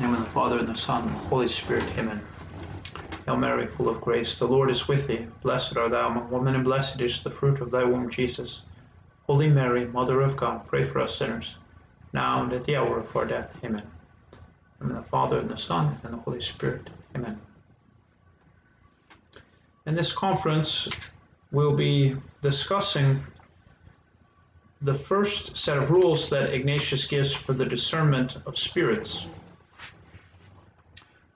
In the name of the Father, and the Son, and the Holy Spirit. Amen. Hail Mary, full of grace, the Lord is with thee. Blessed art thou among women, and blessed is the fruit of thy womb, Jesus. Holy Mary, Mother of God, pray for us sinners, now and at the hour of our death. Amen. In the the Father, and the Son, and the Holy Spirit. Amen. In this conference, we'll be discussing the first set of rules that Ignatius gives for the discernment of spirits.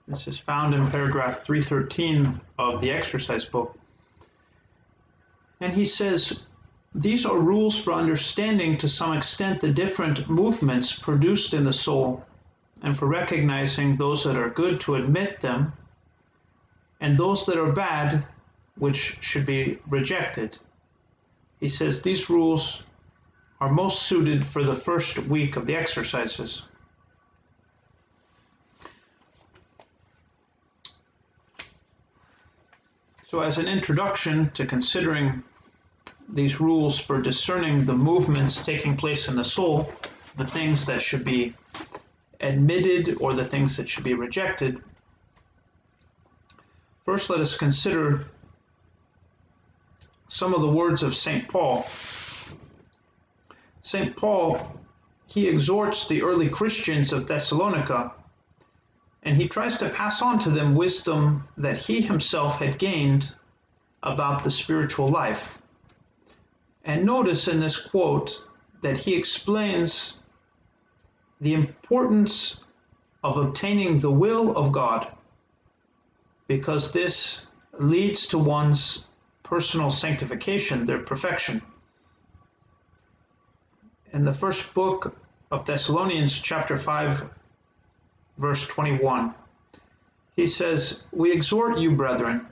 This is found in paragraph 313 of the exercise book. And he says, These are rules for understanding to some extent the different movements produced in the soul, and for recognizing those that are good to admit them, and those that are bad, which should be rejected. He says these rules are most suited for the first week of the exercises. So, as an introduction to considering these rules for discerning the movements taking place in the soul, the things that should be admitted or the things that should be rejected, first let us consider some of the words of St. Paul. St. Paul, he exhorts the early Christians of Thessalonica and he tries to pass on to them wisdom that he himself had gained about the spiritual life. And notice in this quote that he explains the importance of obtaining the will of God because this leads to one's personal sanctification, their perfection. In the first book of Thessalonians, chapter 5, verse 21. He says, We exhort you, brethren,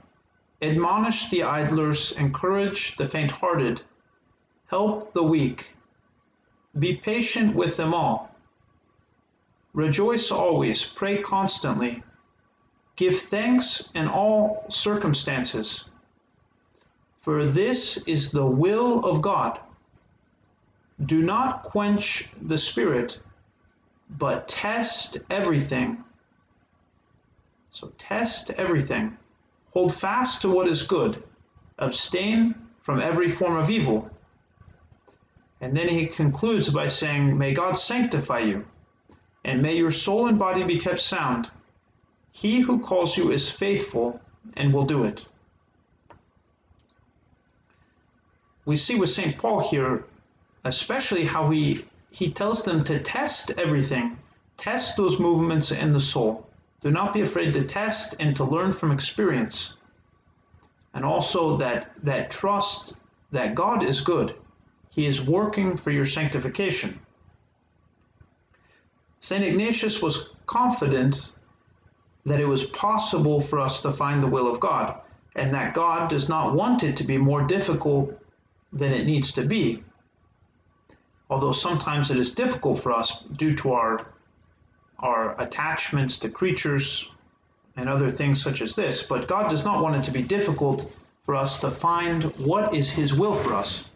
admonish the idlers, encourage the faint hearted, help the weak, be patient with them all. Rejoice always, pray constantly, give thanks in all circumstances, for this is the will of God. Do not quench the spirit but test everything. So test everything. Hold fast to what is good. Abstain from every form of evil. And then he concludes by saying, May God sanctify you, and may your soul and body be kept sound. He who calls you is faithful and will do it. We see with St. Paul here, especially how he he tells them to test everything, test those movements in the soul. Do not be afraid to test and to learn from experience. And also that, that trust that God is good. He is working for your sanctification. St. Ignatius was confident that it was possible for us to find the will of God, and that God does not want it to be more difficult than it needs to be although sometimes it is difficult for us due to our our attachments to creatures and other things such as this, but God does not want it to be difficult for us to find what is his will for us.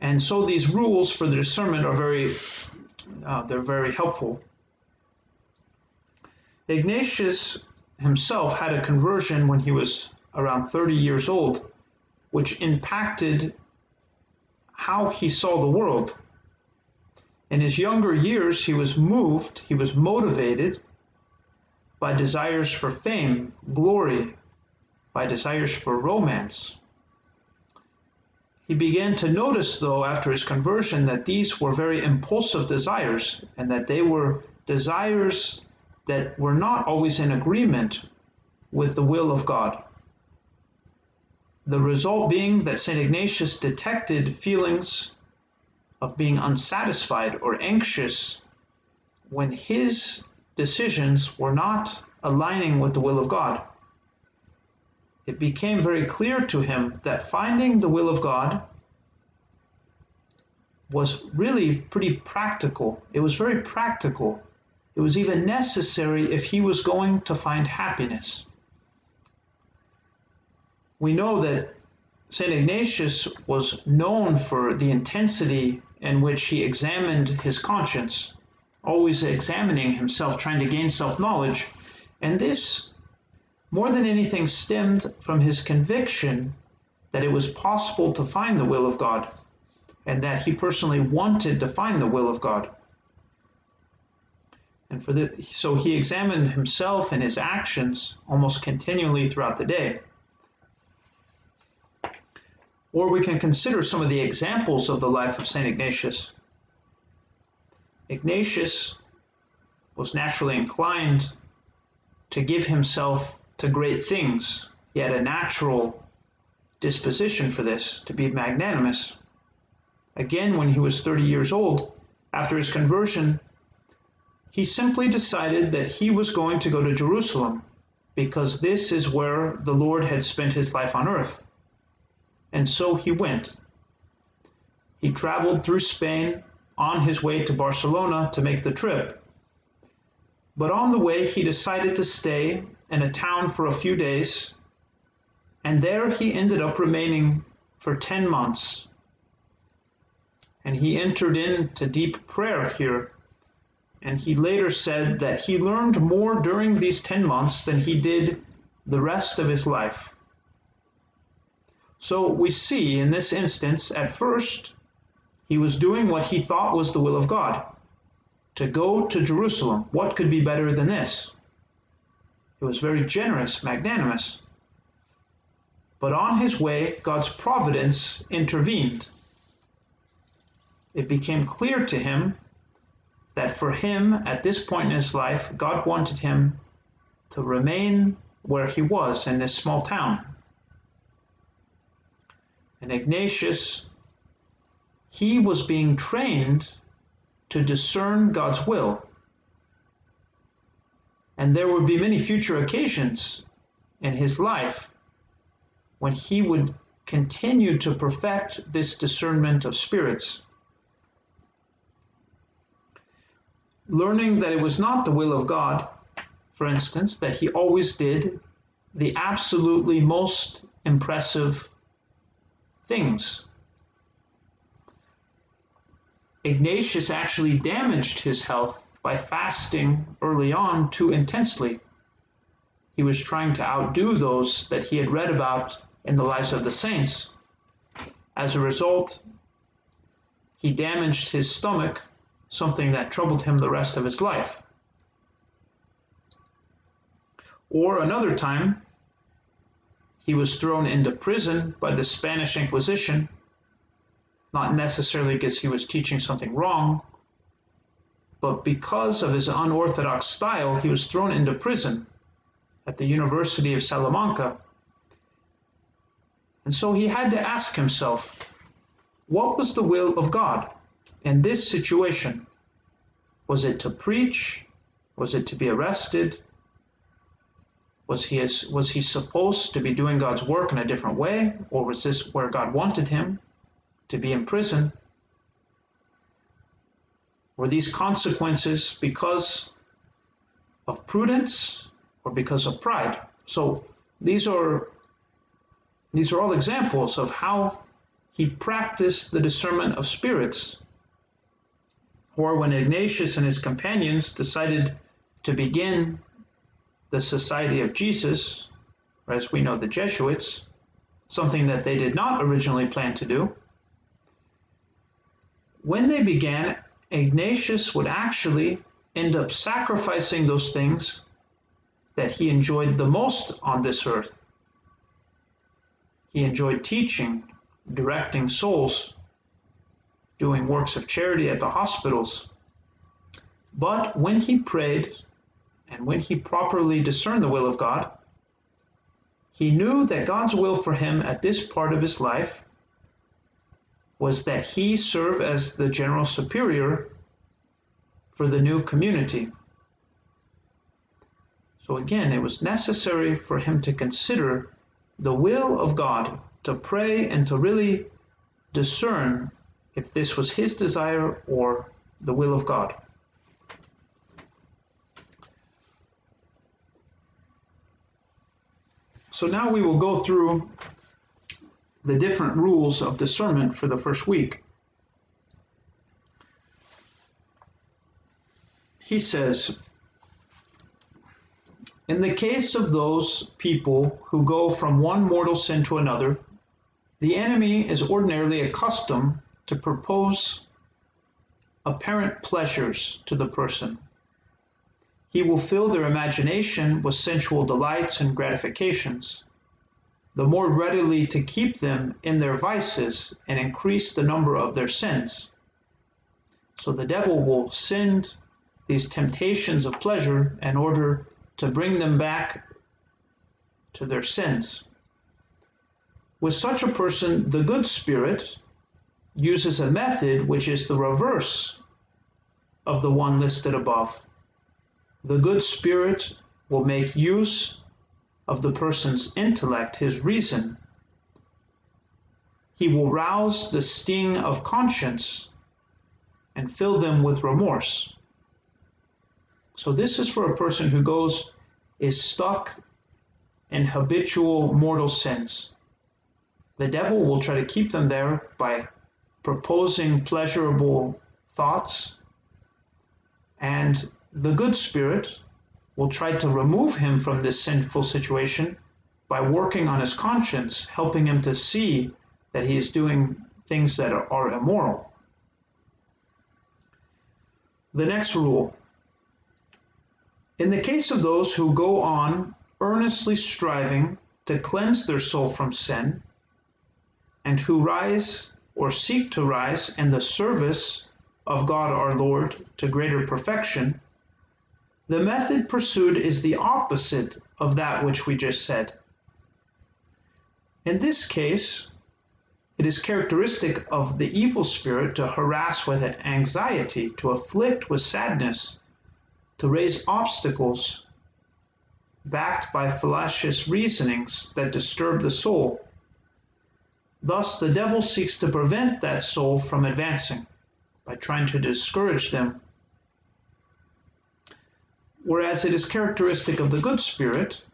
And so these rules for the discernment are very uh, they're very helpful. Ignatius himself had a conversion when he was around 30 years old, which impacted how he saw the world. In his younger years, he was moved, he was motivated by desires for fame, glory, by desires for romance. He began to notice, though, after his conversion, that these were very impulsive desires and that they were desires that were not always in agreement with the will of God. The result being that St. Ignatius detected feelings of being unsatisfied or anxious when his decisions were not aligning with the will of God. It became very clear to him that finding the will of God was really pretty practical. It was very practical. It was even necessary if he was going to find happiness we know that St. Ignatius was known for the intensity in which he examined his conscience always examining himself, trying to gain self knowledge. And this, more than anything, stemmed from his conviction that it was possible to find the will of God and that he personally wanted to find the will of God. And for the, so he examined himself and his actions almost continually throughout the day. Or we can consider some of the examples of the life of St. Ignatius. Ignatius was naturally inclined to give himself to great things. He had a natural disposition for this, to be magnanimous. Again, when he was 30 years old, after his conversion, he simply decided that he was going to go to Jerusalem because this is where the Lord had spent his life on earth. And so he went. He traveled through Spain on his way to Barcelona to make the trip. But on the way, he decided to stay in a town for a few days, and there he ended up remaining for 10 months. And he entered into deep prayer here and he later said that he learned more during these 10 months than he did the rest of his life. So we see in this instance, at first, he was doing what he thought was the will of God to go to Jerusalem. What could be better than this? He was very generous, magnanimous. But on his way, God's providence intervened. It became clear to him that for him, at this point in his life, God wanted him to remain where he was in this small town. And Ignatius, he was being trained to discern God's will. And there would be many future occasions in his life when he would continue to perfect this discernment of spirits. learning that it was not the will of God, for instance, that he always did the absolutely most impressive things. Ignatius actually damaged his health by fasting early on too intensely. He was trying to outdo those that he had read about in the lives of the saints. As a result, he damaged his stomach something that troubled him the rest of his life. Or another time, he was thrown into prison by the Spanish Inquisition, not necessarily because he was teaching something wrong, but because of his unorthodox style, he was thrown into prison at the University of Salamanca. And so he had to ask himself, what was the will of God? in this situation? Was it to preach? Was it to be arrested? Was he, was he supposed to be doing God's work in a different way? Or was this where God wanted him to be in prison? Were these consequences because of prudence or because of pride? So these are these are all examples of how he practiced the discernment of spirits or when Ignatius and his companions decided to begin the Society of Jesus, or as we know, the Jesuits, something that they did not originally plan to do, when they began, Ignatius would actually end up sacrificing those things that he enjoyed the most on this earth. He enjoyed teaching, directing souls, doing works of charity at the hospitals. But when he prayed and when he properly discerned the will of God, he knew that God's will for him at this part of his life was that he serve as the general superior for the new community. So again, it was necessary for him to consider the will of God, to pray and to really discern if this was his desire or the will of God. So now we will go through the different rules of discernment for the first week. he says, in the case of those people who go from one mortal sin to another, the enemy is ordinarily accustomed to propose apparent pleasures to the person. He will fill their imagination with sensual delights and gratifications, the more readily to keep them in their vices and increase the number of their sins. So the devil will send these temptations of pleasure in order to bring them back to their sins. With such a person, the good spirit uses a method which is the reverse of the one listed above. The good spirit will make use of the person's intellect, his reason. He will rouse the sting of conscience and fill them with remorse. So this is for a person who goes, is stuck in habitual mortal sins. The devil will try to keep them there by proposing pleasurable thoughts, and the good spirit will try to remove him from this sinful situation by working on his conscience, helping him to see that he's doing things that are, are immoral. The next rule in the case of those who go on earnestly striving to cleanse their soul from sin, and who rise or seek to rise in the service of God our Lord to greater perfection, the method pursued is the opposite of that which we just said. In this case, it is characteristic of the evil spirit to harass with anxiety, to afflict with sadness, to raise obstacles backed by fallacious reasonings that disturb the soul. Thus, the devil seeks to prevent that soul from advancing by trying to discourage them. Whereas it is characteristic of the good spirit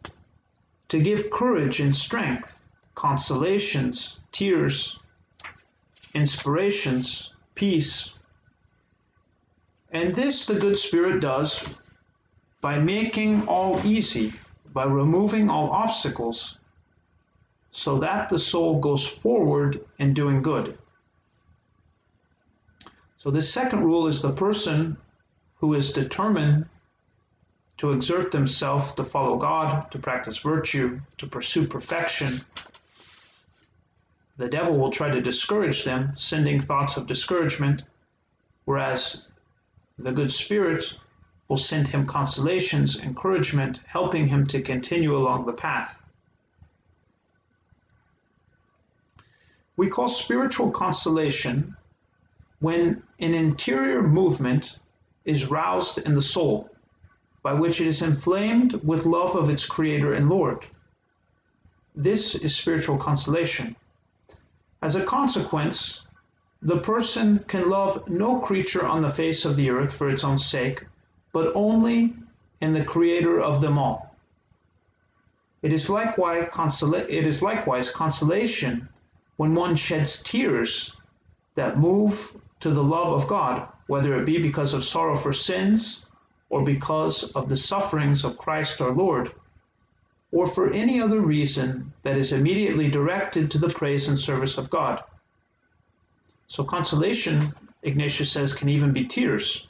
to give courage and strength, consolations, tears, inspirations, peace, and this the good spirit does by making all easy, by removing all obstacles, so that the soul goes forward in doing good. So, this second rule is the person who is determined to exert themselves to follow God, to practice virtue, to pursue perfection. The devil will try to discourage them, sending thoughts of discouragement, whereas the good spirit will send him consolations, encouragement, helping him to continue along the path. We call spiritual consolation when an interior movement is roused in the soul, by which it is inflamed with love of its Creator and Lord. This is spiritual consolation. As a consequence, the person can love no creature on the face of the earth for its own sake, but only in the Creator of them all. It is likewise, consola- it is likewise consolation when one sheds tears that move to the love of God, whether it be because of sorrow for sins or because of the sufferings of Christ our Lord, or for any other reason that is immediately directed to the praise and service of God. So consolation, Ignatius says, can even be tears.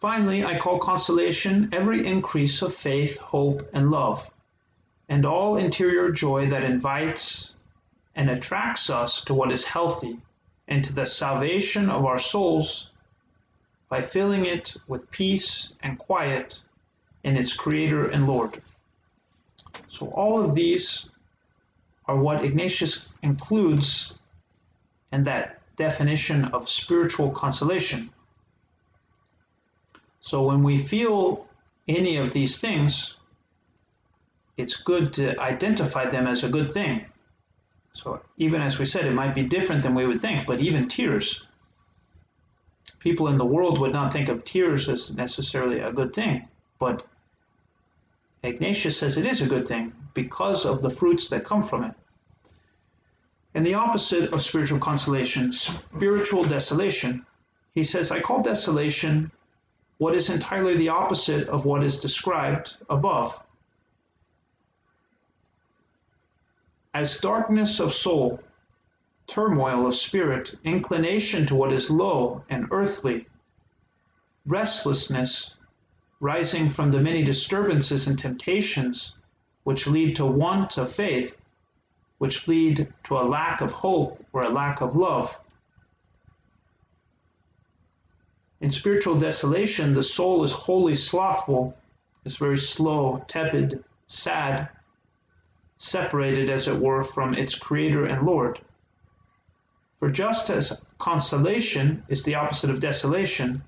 Finally, I call consolation every increase of faith, hope, and love, and all interior joy that invites and attracts us to what is healthy and to the salvation of our souls by filling it with peace and quiet in its Creator and Lord. So, all of these are what Ignatius includes in that definition of spiritual consolation. So when we feel any of these things, it's good to identify them as a good thing. So even as we said, it might be different than we would think, but even tears. People in the world would not think of tears as necessarily a good thing, but Ignatius says it is a good thing because of the fruits that come from it. And the opposite of spiritual consolation, spiritual desolation, he says, I call desolation what is entirely the opposite of what is described above. As darkness of soul, turmoil of spirit, inclination to what is low and earthly, restlessness rising from the many disturbances and temptations which lead to want of faith, which lead to a lack of hope or a lack of love. In spiritual desolation, the soul is wholly slothful, is very slow, tepid, sad, separated, as it were, from its Creator and Lord. For just as consolation is the opposite of desolation,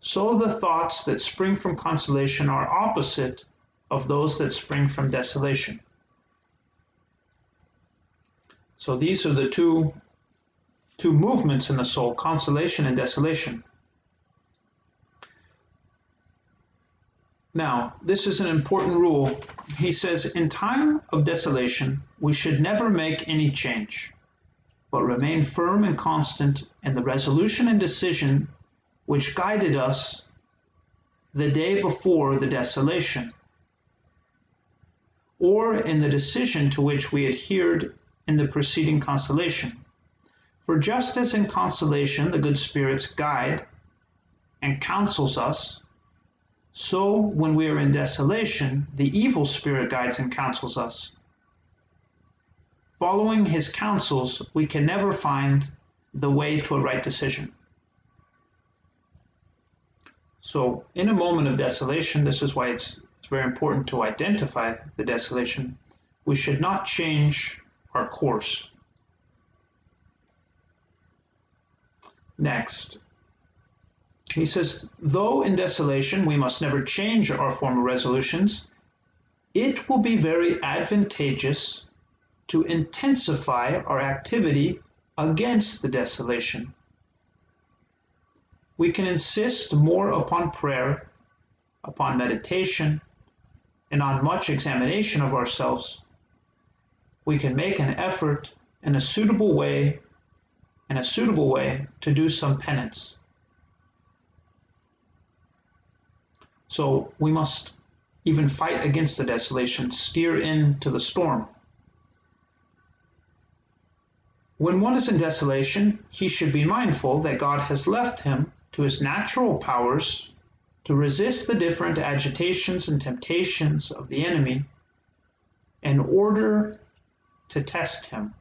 so the thoughts that spring from consolation are opposite of those that spring from desolation. So these are the two, two movements in the soul consolation and desolation. Now, this is an important rule. He says, in time of desolation, we should never make any change, but remain firm and constant in the resolution and decision which guided us the day before the desolation, or in the decision to which we adhered in the preceding consolation. For just as in consolation the good spirits guide and counsels us, so, when we are in desolation, the evil spirit guides and counsels us. Following his counsels, we can never find the way to a right decision. So, in a moment of desolation, this is why it's, it's very important to identify the desolation. We should not change our course. Next, he says, though in desolation we must never change our former resolutions, it will be very advantageous to intensify our activity against the desolation. We can insist more upon prayer, upon meditation, and on much examination of ourselves. We can make an effort in a suitable way, in a suitable way to do some penance. So we must even fight against the desolation, steer into the storm. When one is in desolation, he should be mindful that God has left him to his natural powers to resist the different agitations and temptations of the enemy in order to test him.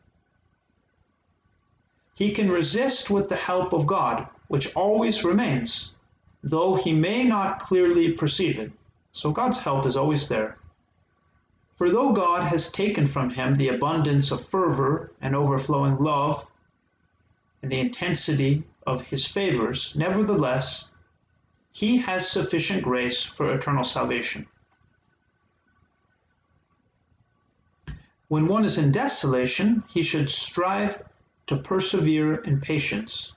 He can resist with the help of God, which always remains though he may not clearly perceive it. So God's help is always there. For though God has taken from him the abundance of fervor and overflowing love and the intensity of his favors, nevertheless, he has sufficient grace for eternal salvation. When one is in desolation, he should strive to persevere in patience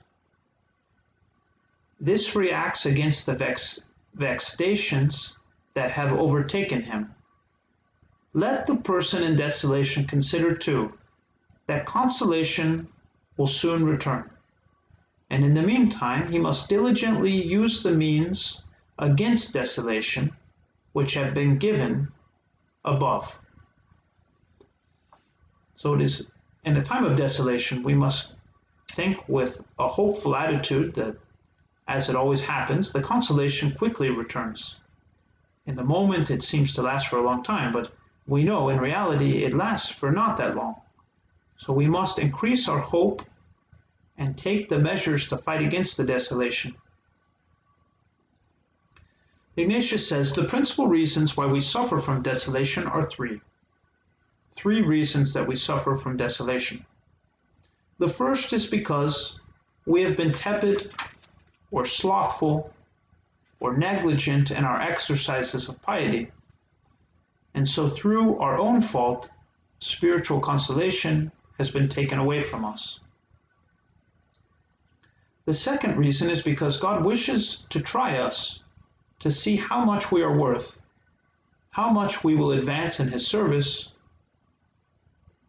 this reacts against the vex, vexations that have overtaken him. Let the person in desolation consider too that consolation will soon return. And in the meantime, he must diligently use the means against desolation which have been given above. So it is in a time of desolation, we must think with a hopeful attitude that as it always happens, the consolation quickly returns. In the moment, it seems to last for a long time, but we know in reality it lasts for not that long. So we must increase our hope and take the measures to fight against the desolation. Ignatius says the principal reasons why we suffer from desolation are three. Three reasons that we suffer from desolation. The first is because we have been tepid or slothful or negligent in our exercises of piety. And so, through our own fault, spiritual consolation has been taken away from us. The second reason is because God wishes to try us to see how much we are worth, how much we will advance in His service,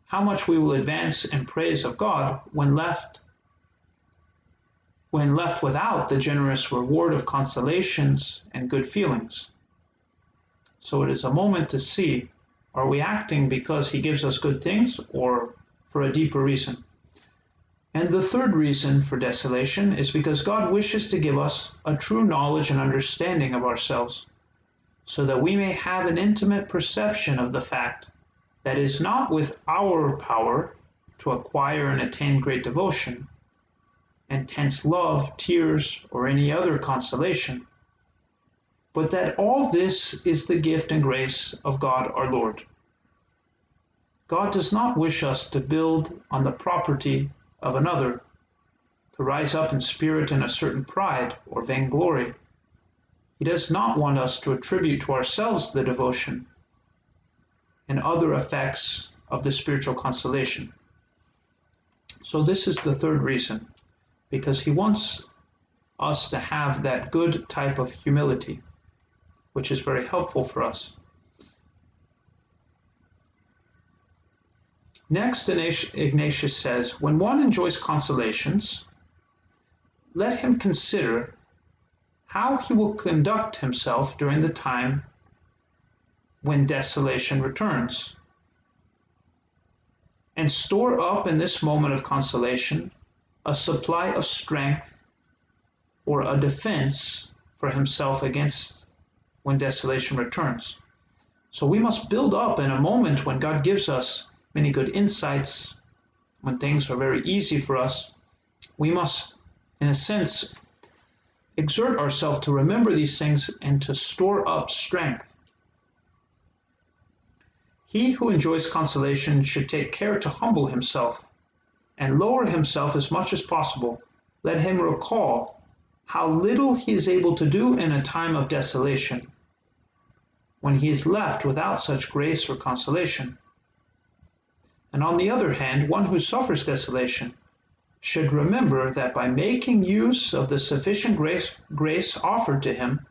how much we will advance in praise of God when left when left without the generous reward of consolations and good feelings. So it is a moment to see are we acting because he gives us good things or for a deeper reason? And the third reason for desolation is because God wishes to give us a true knowledge and understanding of ourselves, so that we may have an intimate perception of the fact that it is not with our power to acquire and attain great devotion, intense love, tears, or any other consolation, but that all this is the gift and grace of God our Lord. God does not wish us to build on the property of another, to rise up in spirit in a certain pride or vainglory. He does not want us to attribute to ourselves the devotion and other effects of the spiritual consolation. So, this is the third reason, because he wants us to have that good type of humility, which is very helpful for us. Next, Ignatius says, when one enjoys consolations, let him consider how he will conduct himself during the time when desolation returns, and store up in this moment of consolation a supply of strength or a defense for himself against when desolation returns. So we must build up in a moment when God gives us many good insights, when things are very easy for us, we must, in a sense, exert ourselves to remember these things and to store up strength. He who enjoys consolation should take care to humble himself and lower himself as much as possible. Let him recall how little he is able to do in a time of desolation, when he is left without such grace or consolation. And on the other hand, one who suffers desolation should remember that by making use of the sufficient grace, grace offered to him,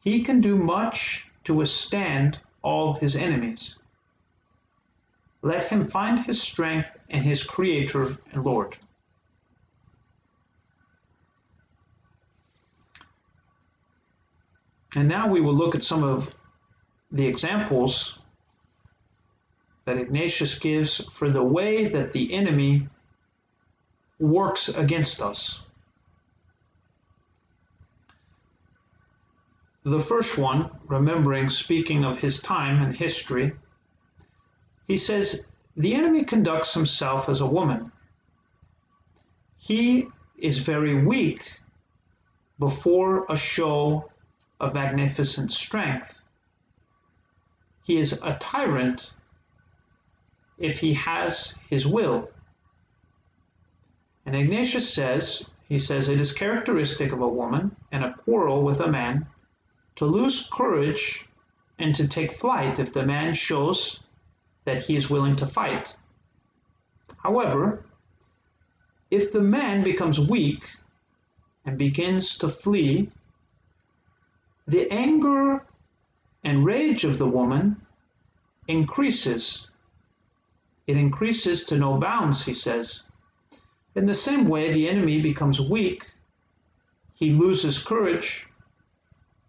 he can do much to withstand all his enemies. Let him find his strength in his Creator and Lord. And now we will look at some of the examples that Ignatius gives for the way that the enemy works against us. The first one, remembering speaking of his time and history, he says, The enemy conducts himself as a woman. He is very weak before a show of magnificent strength. He is a tyrant if he has his will. And Ignatius says, he says, it is characteristic of a woman in a quarrel with a man to lose courage and to take flight if the man shows that he is willing to fight. However, if the man becomes weak and begins to flee, the anger and rage of the woman increases it increases to no bounds, he says. In the same way, the enemy becomes weak, he loses courage,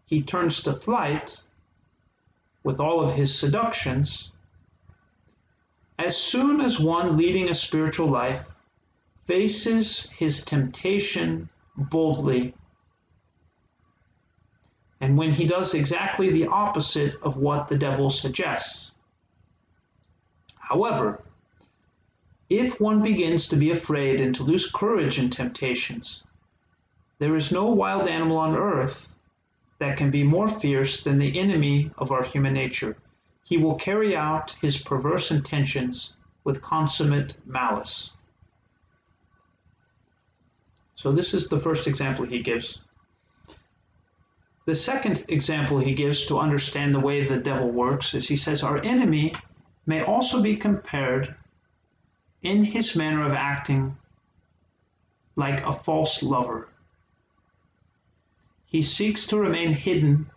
he turns to flight with all of his seductions. As soon as one leading a spiritual life faces his temptation boldly, and when he does exactly the opposite of what the devil suggests. However, if one begins to be afraid and to lose courage in temptations, there is no wild animal on earth that can be more fierce than the enemy of our human nature. He will carry out his perverse intentions with consummate malice. So, this is the first example he gives. The second example he gives to understand the way the devil works is he says, Our enemy may also be compared in his manner of acting like a false lover. He seeks to remain hidden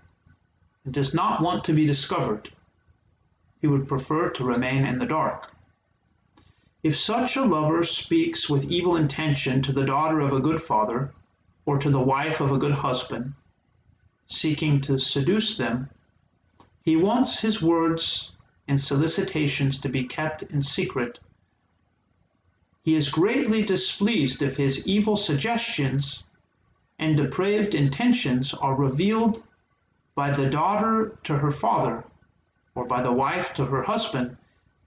and does not want to be discovered. He would prefer to remain in the dark. If such a lover speaks with evil intention to the daughter of a good father, or to the wife of a good husband, seeking to seduce them, he wants his words and solicitations to be kept in secret. He is greatly displeased if his evil suggestions and depraved intentions are revealed by the daughter to her father or by the wife to her husband,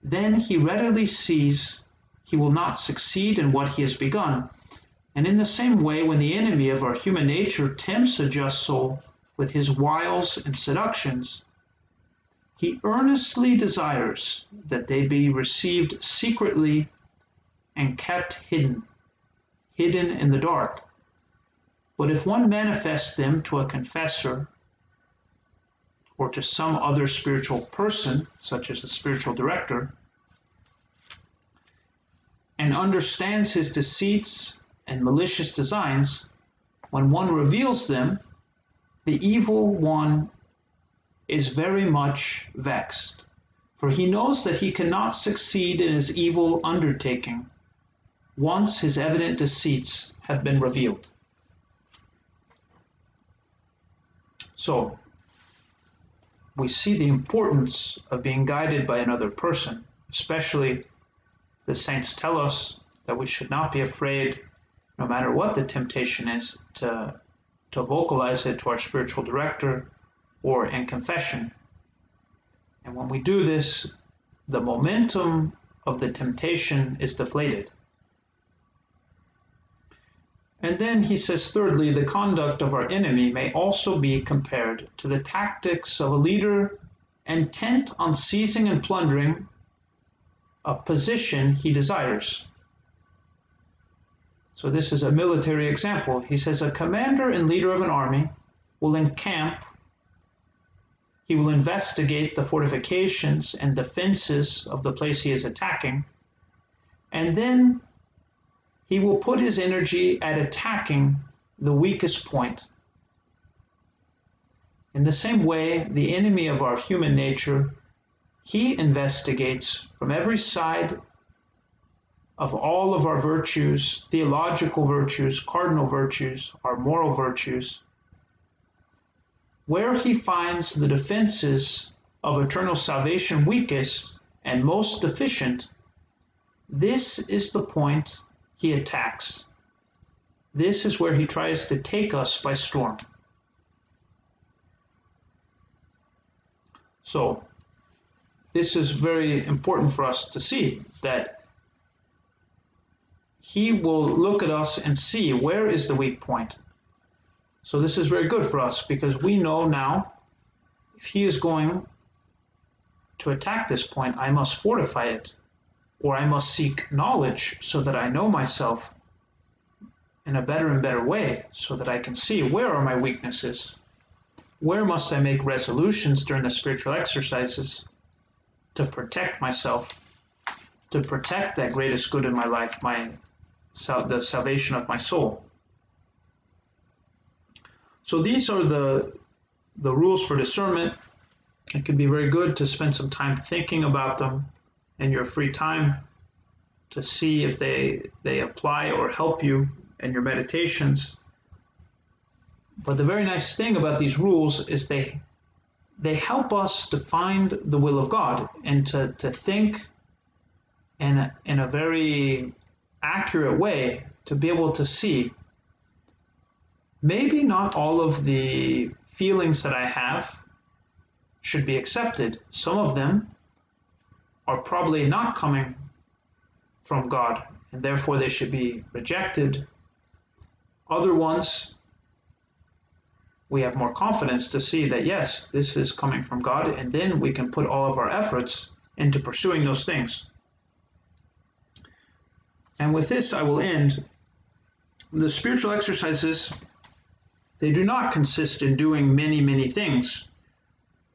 then he readily sees he will not succeed in what he has begun. And in the same way, when the enemy of our human nature tempts a just soul with his wiles and seductions, he earnestly desires that they be received secretly and kept hidden, hidden in the dark. But if one manifests them to a confessor or to some other spiritual person, such as a spiritual director, and understands his deceits and malicious designs, when one reveals them, the evil one is very much vexed, for he knows that he cannot succeed in his evil undertaking once his evident deceits have been revealed. So, we see the importance of being guided by another person, especially the saints tell us that we should not be afraid, no matter what the temptation is, to, to vocalize it to our spiritual director or in confession. And when we do this, the momentum of the temptation is deflated. And then he says, thirdly, the conduct of our enemy may also be compared to the tactics of a leader intent on seizing and plundering a position he desires. So, this is a military example. He says, A commander and leader of an army will encamp, he will investigate the fortifications and defenses of the place he is attacking, and then he will put his energy at attacking the weakest point. In the same way, the enemy of our human nature, he investigates from every side of all of our virtues, theological virtues, cardinal virtues, our moral virtues, where he finds the defenses of eternal salvation weakest and most deficient, this is the point he attacks. This is where he tries to take us by storm. So, this is very important for us to see that he will look at us and see where is the weak point. So, this is very good for us because we know now if he is going to attack this point, I must fortify it or I must seek knowledge so that I know myself in a better and better way so that I can see where are my weaknesses. Where must I make resolutions during the spiritual exercises to protect myself, to protect that greatest good in my life, my the salvation of my soul. So these are the the rules for discernment. It can be very good to spend some time thinking about them in your free time to see if they they apply or help you in your meditations. But the very nice thing about these rules is they they help us to find the will of God and to, to think in a, in a very accurate way to be able to see maybe not all of the feelings that I have should be accepted. Some of them are probably not coming from God, and therefore they should be rejected. Other ones, we have more confidence to see that yes, this is coming from God, and then we can put all of our efforts into pursuing those things. And with this, I will end. The spiritual exercises, they do not consist in doing many, many things.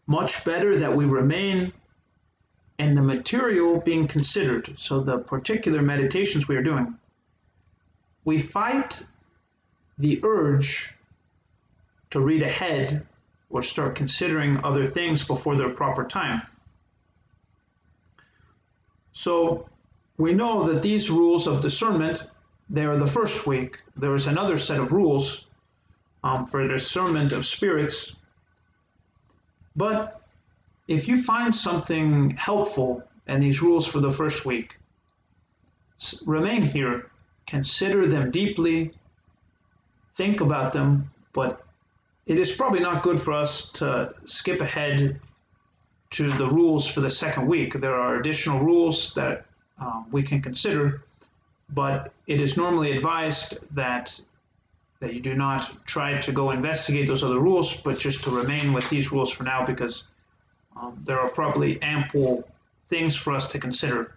Much better that we remain and the material being considered, so the particular meditations we are doing, we fight the urge to read ahead or start considering other things before their proper time. So we know that these rules of discernment they are the first week. There is another set of rules um, for discernment of spirits. But if you find something helpful in these rules for the first week, remain here, consider them deeply, think about them, but it is probably not good for us to skip ahead to the rules for the second week. There are additional rules that um, we can consider, but it is normally advised that that you do not try to go investigate those other rules, but just to remain with these rules for now because um, there are probably ample things for us to consider.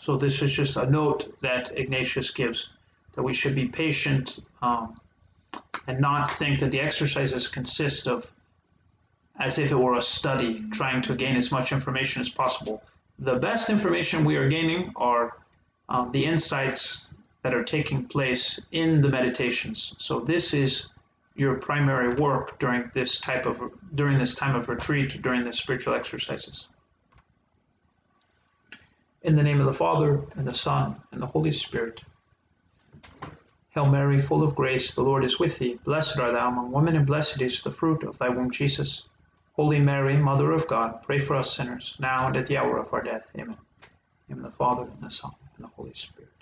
So this is just a note that Ignatius gives that we should be patient um, and not think that the exercises consist of as if it were a study, trying to gain as much information as possible. The best information we are gaining are um, the insights that are taking place in the meditations. So this is your primary work during this type of during this time of retreat, during the spiritual exercises. In the name of the Father and the Son and the Holy Spirit. Hail Mary, full of grace, the Lord is with thee. Blessed art thou among women, and blessed is the fruit of thy womb, Jesus. Holy Mary, Mother of God, pray for us sinners, now and at the hour of our death. Amen. In the Father, and the Son, and the Holy Spirit.